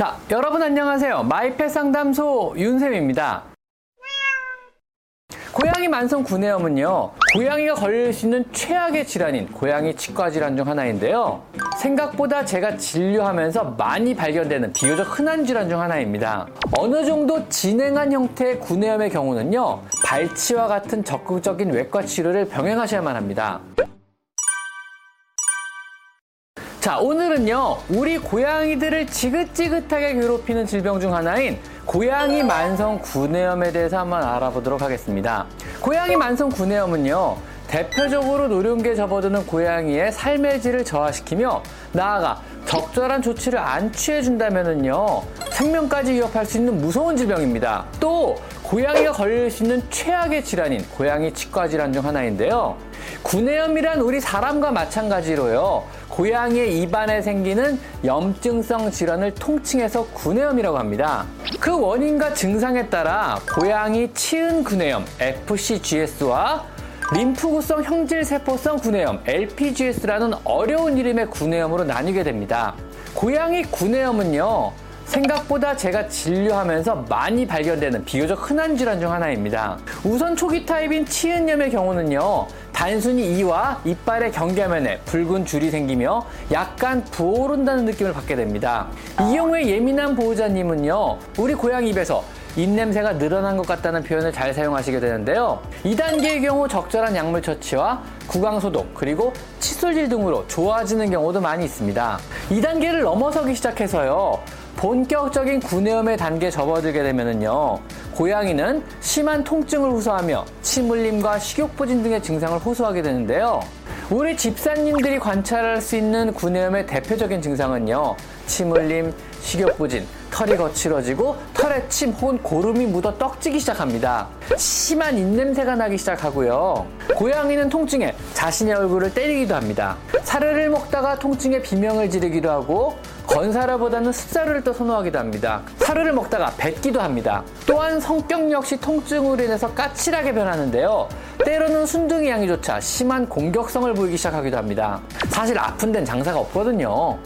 자, 여러분 안녕하세요. 마이펫 상담소 윤쌤입니다. 고양이 만성 구내염은요, 고양이가 걸릴 수 있는 최악의 질환인 고양이 치과 질환 중 하나인데요. 생각보다 제가 진료하면서 많이 발견되는 비교적 흔한 질환 중 하나입니다. 어느 정도 진행한 형태의 구내염의 경우는요, 발치와 같은 적극적인 외과 치료를 병행하셔야만 합니다. 자, 오늘은요, 우리 고양이들을 지긋지긋하게 괴롭히는 질병 중 하나인 고양이 만성 구내염에 대해서 한번 알아보도록 하겠습니다. 고양이 만성 구내염은요, 대표적으로 노령기에 접어드는 고양이의 삶의 질을 저하시키며 나아가 적절한 조치를 안 취해준다면요 생명까지 위협할 수 있는 무서운 질병입니다. 또 고양이가 걸릴 수 있는 최악의 질환인 고양이 치과 질환 중 하나인데요. 구내염이란 우리 사람과 마찬가지로요. 고양이의 입안에 생기는 염증성 질환을 통칭해서 구내염이라고 합니다. 그 원인과 증상에 따라 고양이 치은 구내염 FCGS와 림프구성 형질세포성 구내염 LPGS라는 어려운 이름의 구내염으로 나뉘게 됩니다. 고양이 구내염은요. 생각보다 제가 진료하면서 많이 발견되는 비교적 흔한 질환 중 하나입니다. 우선 초기 타입인 치은염의 경우는요. 단순히 이와 이빨의 경계면에 붉은 줄이 생기며 약간 부어오른다는 느낌을 받게 됩니다. 이 경우에 예민한 보호자님은요. 우리 고양이 입에서 입냄새가 늘어난 것 같다는 표현을 잘 사용하시게 되는데요. 2단계의 경우 적절한 약물 처치와 구강 소독 그리고 칫솔질 등으로 좋아지는 경우도 많이 있습니다. 2단계를 넘어서기 시작해서요. 본격적인 구내염의 단계에 접어들게 되면은요. 고양이는 심한 통증을 호소하며 침 흘림과 식욕부진 등의 증상을 호소하게 되는데요. 우리 집사님들이 관찰할 수 있는 구내염의 대표적인 증상은요. 침 흘림, 식욕부진, 털이 거칠어지고 털에 침 혹은 고름이 묻어 떡지기 시작합니다. 심한 입냄새가 나기 시작하고요. 고양이는 통증에 자신의 얼굴을 때리기도 합니다. 사료를 먹다가 통증에 비명을 지르기도 하고 건사료보다는 습사료를 또 선호하기도 합니다. 사료를 먹다가 뱉기도 합니다. 또한 성격 역시 통증으로 인해서 까칠하게 변하는데요. 때로는 순둥이 양이조차 심한 공격성을 보이기 시작하기도 합니다. 사실 아픈 데는 장사가 없거든요.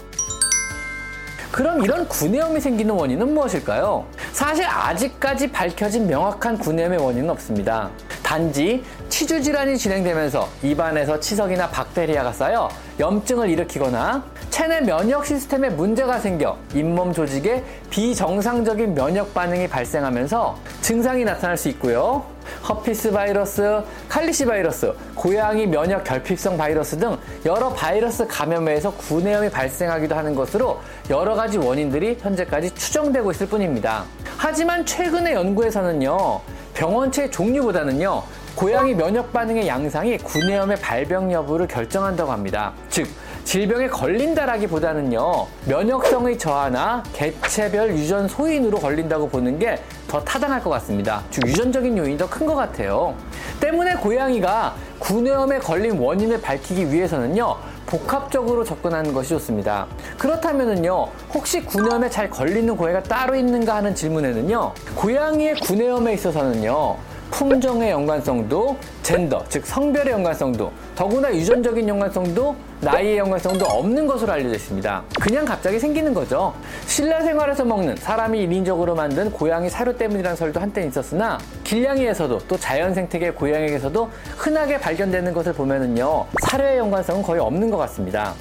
그럼 이런 구내염이 생기는 원인은 무엇일까요? 사실 아직까지 밝혀진 명확한 구내염의 원인은 없습니다. 단지 치주 질환이 진행되면서 입안에서 치석이나 박테리아가 쌓여 염증을 일으키거나 체내 면역 시스템에 문제가 생겨 잇몸 조직에 비정상적인 면역 반응이 발생하면서 증상이 나타날 수 있고요. 허피스 바이러스, 칼리시 바이러스, 고양이 면역 결핍성 바이러스 등 여러 바이러스 감염에서 구내염이 발생하기도 하는 것으로 여러 가지 원인들이 현재까지 추정되고 있을 뿐입니다. 하지만 최근의 연구에서는요, 병원체 종류보다는요, 고양이 면역 반응의 양상이 구내염의 발병 여부를 결정한다고 합니다. 즉, 질병에 걸린다라기보다는요, 면역성의 저하나 개체별 유전 소인으로 걸린다고 보는 게 더 타당할 것 같습니다. 즉, 유전적인 요인이 더 큰 것 같아요. 때문에 고양이가 구내염에 걸린 원인을 밝히기 위해서는요, 복합적으로 접근하는 것이 좋습니다. 그렇다면은요, 혹시 구내염에 잘 걸리는 고양이가 따로 있는가 하는 질문에는요, 고양이의 구내염에 있어서는요, 품종의 연관성도 젠더, 즉 성별의 연관성도 더구나 유전적인 연관성도 나이의 연관성도 없는 것으로 알려져 있습니다. 그냥 갑자기 생기는 거죠. 신라 생활에서 먹는 사람이 인위적으로 만든 고양이 사료 때문이라는 설도 한때 있었으나 길냥이에서도 또 자연 생태계 고양이에서도 흔하게 발견되는 것을 보면은요 사료의 연관성은 거의 없는 것 같습니다.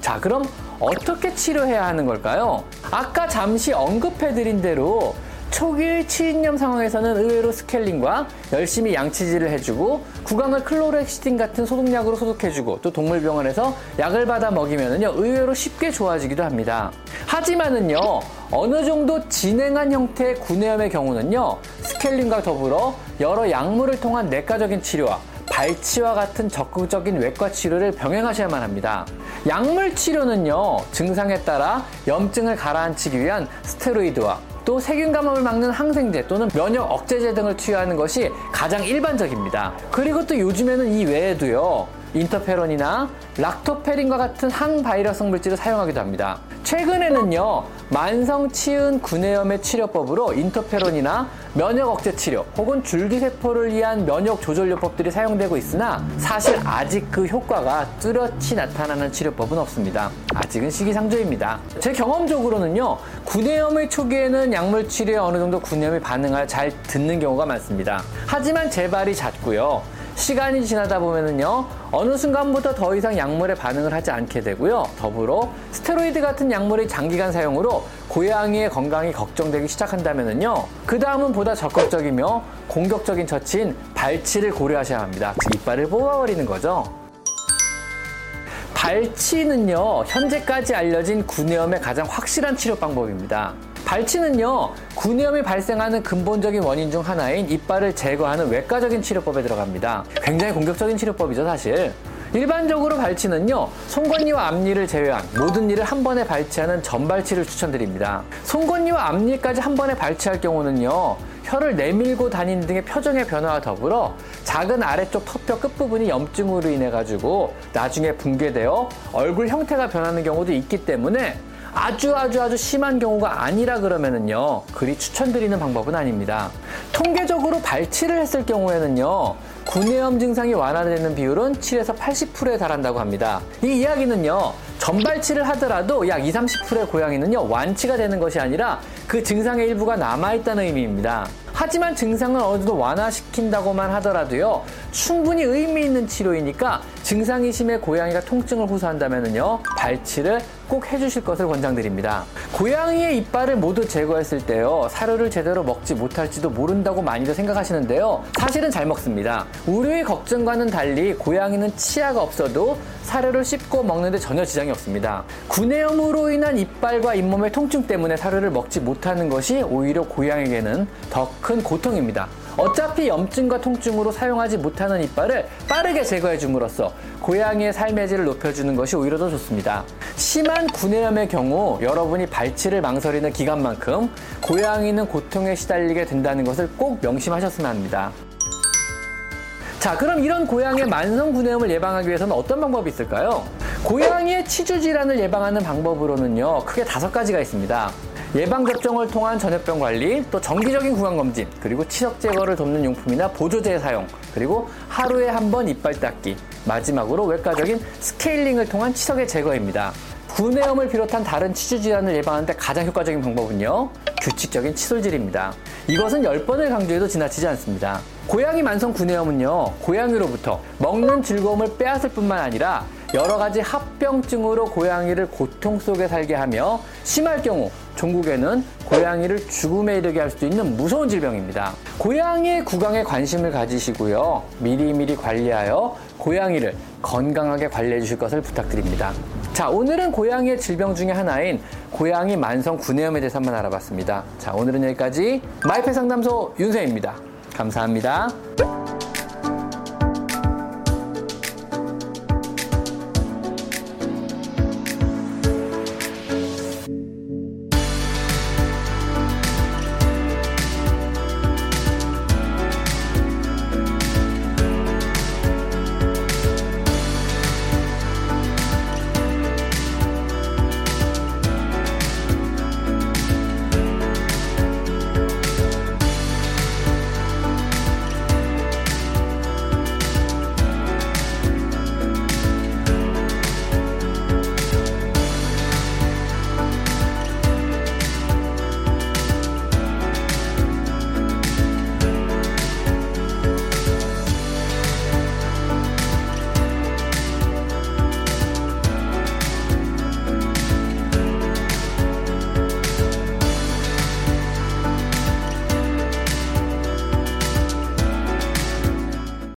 자, 그럼 어떻게 치료해야 하는 걸까요? 아까 잠시 언급해드린 대로 초기 치인염 상황에서는 의외로 스케일링과 열심히 양치질을 해주고 구강을 클로렉시틴 같은 소독약으로 소독해주고 또 동물병원에서 약을 받아 먹이면은요 의외로 쉽게 좋아지기도 합니다. 하지만은요 어느 정도 진행한 형태의 구내염의 경우는요 스케일링과 더불어 여러 약물을 통한 내과적인 치료와 발치와 같은 적극적인 외과 치료를 병행하셔야만 합니다. 약물 치료는요, 증상에 따라 염증을 가라앉히기 위한 스테로이드와 또 세균 감염을 막는 항생제 또는 면역 억제제 등을 투여하는 것이 가장 일반적입니다. 그리고 또 요즘에는 이 외에도요. 인터페론이나 락토페린과 같은 항바이러스 물질을 사용하기도 합니다. 최근에는요, 만성 치은 구내염의 치료법으로 인터페론이나 면역 억제 치료 혹은 줄기세포를 위한 면역 조절요법들이 사용되고 있으나 사실 아직 그 효과가 뚜렷이 나타나는 치료법은 없습니다. 아직은 시기상조입니다. 제 경험적으로는요, 구내염의 초기에는 약물 치료에 어느 정도 구내염이 반응을 잘 듣는 경우가 많습니다. 하지만 재발이 잦고요. 시간이 지나다 보면은요 어느 순간부터 더 이상 약물에 반응을 하지 않게 되고요. 더불어 스테로이드 같은 약물의 장기간 사용으로 고양이의 건강이 걱정되기 시작한다면은요 그 다음은 보다 적극적이며 공격적인 처치인 발치를 고려하셔야 합니다. 즉 이빨을 뽑아버리는 거죠. 발치는요 현재까지 알려진 구내염의 가장 확실한 치료 방법입니다 발치는요, 구내염이 발생하는 근본적인 원인 중 하나인 이빨을 제거하는 외과적인 치료법에 들어갑니다. 굉장히 공격적인 치료법이죠, 사실. 일반적으로 발치는요, 송곳니와 앞니를 제외한 모든 일을 한 번에 발치하는 전발치를 추천드립니다. 송곳니와 앞니까지 한 번에 발치할 경우는요, 혀를 내밀고 다니는 등의 표정의 변화와 더불어 작은 아래쪽 턱뼈 끝부분이 염증으로 인해 가지고 나중에 붕괴되어 얼굴 형태가 변하는 경우도 있기 때문에 아주 아주 아주 심한 경우가 아니라 그러면은요 그리 추천드리는 방법은 아닙니다. 통계적으로 발치를 했을 경우에는요 구내염 증상이 완화되는 비율은 7에서 80%에 달한다고 합니다. 이 이야기는요 전발치를 하더라도 약 20, 30%의 고양이는요 완치가 되는 것이 아니라 그 증상의 일부가 남아있다는 의미입니다. 하지만 증상을 어느 정도 완화시킨다고만 하더라도요 충분히 의미 있는 치료이니까 증상이 심해 고양이가 통증을 호소한다면요 발치를 꼭 해주실 것을 권장드립니다. 고양이의 이빨을 모두 제거했을 때요 사료를 제대로 먹지 못할지도 모른다고 많이들 생각하시는데요 사실은 잘 먹습니다. 우리의 걱정과는 달리 고양이는 치아가 없어도 사료를 씹고 먹는데 전혀 지장이 없습니다. 구내염으로 인한 이빨과 잇몸의 통증 때문에 사료를 먹지 못하는 것이 오히려 고양이에게는 더 큰 고통입니다. 어차피 염증과 통증으로 사용하지 못하는 이빨을 빠르게 제거해 줌으로써 고양이의 삶의 질을 높여주는 것이 오히려 더 좋습니다. 심한 구내염의 경우 여러분이 발치를 망설이는 기간만큼 고양이는 고통에 시달리게 된다는 것을 꼭 명심하셨으면 합니다. 자, 그럼 이런 고양이의 만성 구내염을 예방하기 위해서는 어떤 방법이 있을까요? 고양이의 치주 질환을 예방하는 방법으로는요, 크게 다섯 가지가 있습니다. 예방접종을 통한 전염병 관리, 또 정기적인 구강검진, 그리고 치석 제거를 돕는 용품이나 보조제 사용, 그리고 하루에 한 번 이빨 닦기, 마지막으로 외과적인 스케일링을 통한 치석의 제거입니다. 구내염을 비롯한 다른 치주 질환을 예방하는데 가장 효과적인 방법은요, 규칙적인 칫솔질입니다. 이것은 10번을 강조해도 지나치지 않습니다. 고양이 만성 구내염은요, 고양이로부터 먹는 즐거움을 빼앗을 뿐만 아니라 여러 가지 합병증으로 고양이를 고통 속에 살게 하며 심할 경우 종국에는 고양이를 죽음에 이르게 할수 있는 무서운 질병입니다. 고양이의 구강에 관심을 가지시고요. 미리미리 관리하여 고양이를 건강하게 관리해 주실 것을 부탁드립니다. 자, 오늘은 고양이의 질병 중에 하나인 고양이 만성 구내염에 대해서 한번 알아봤습니다. 자, 오늘은 여기까지 마이페 상담소 윤세입니다. 감사합니다.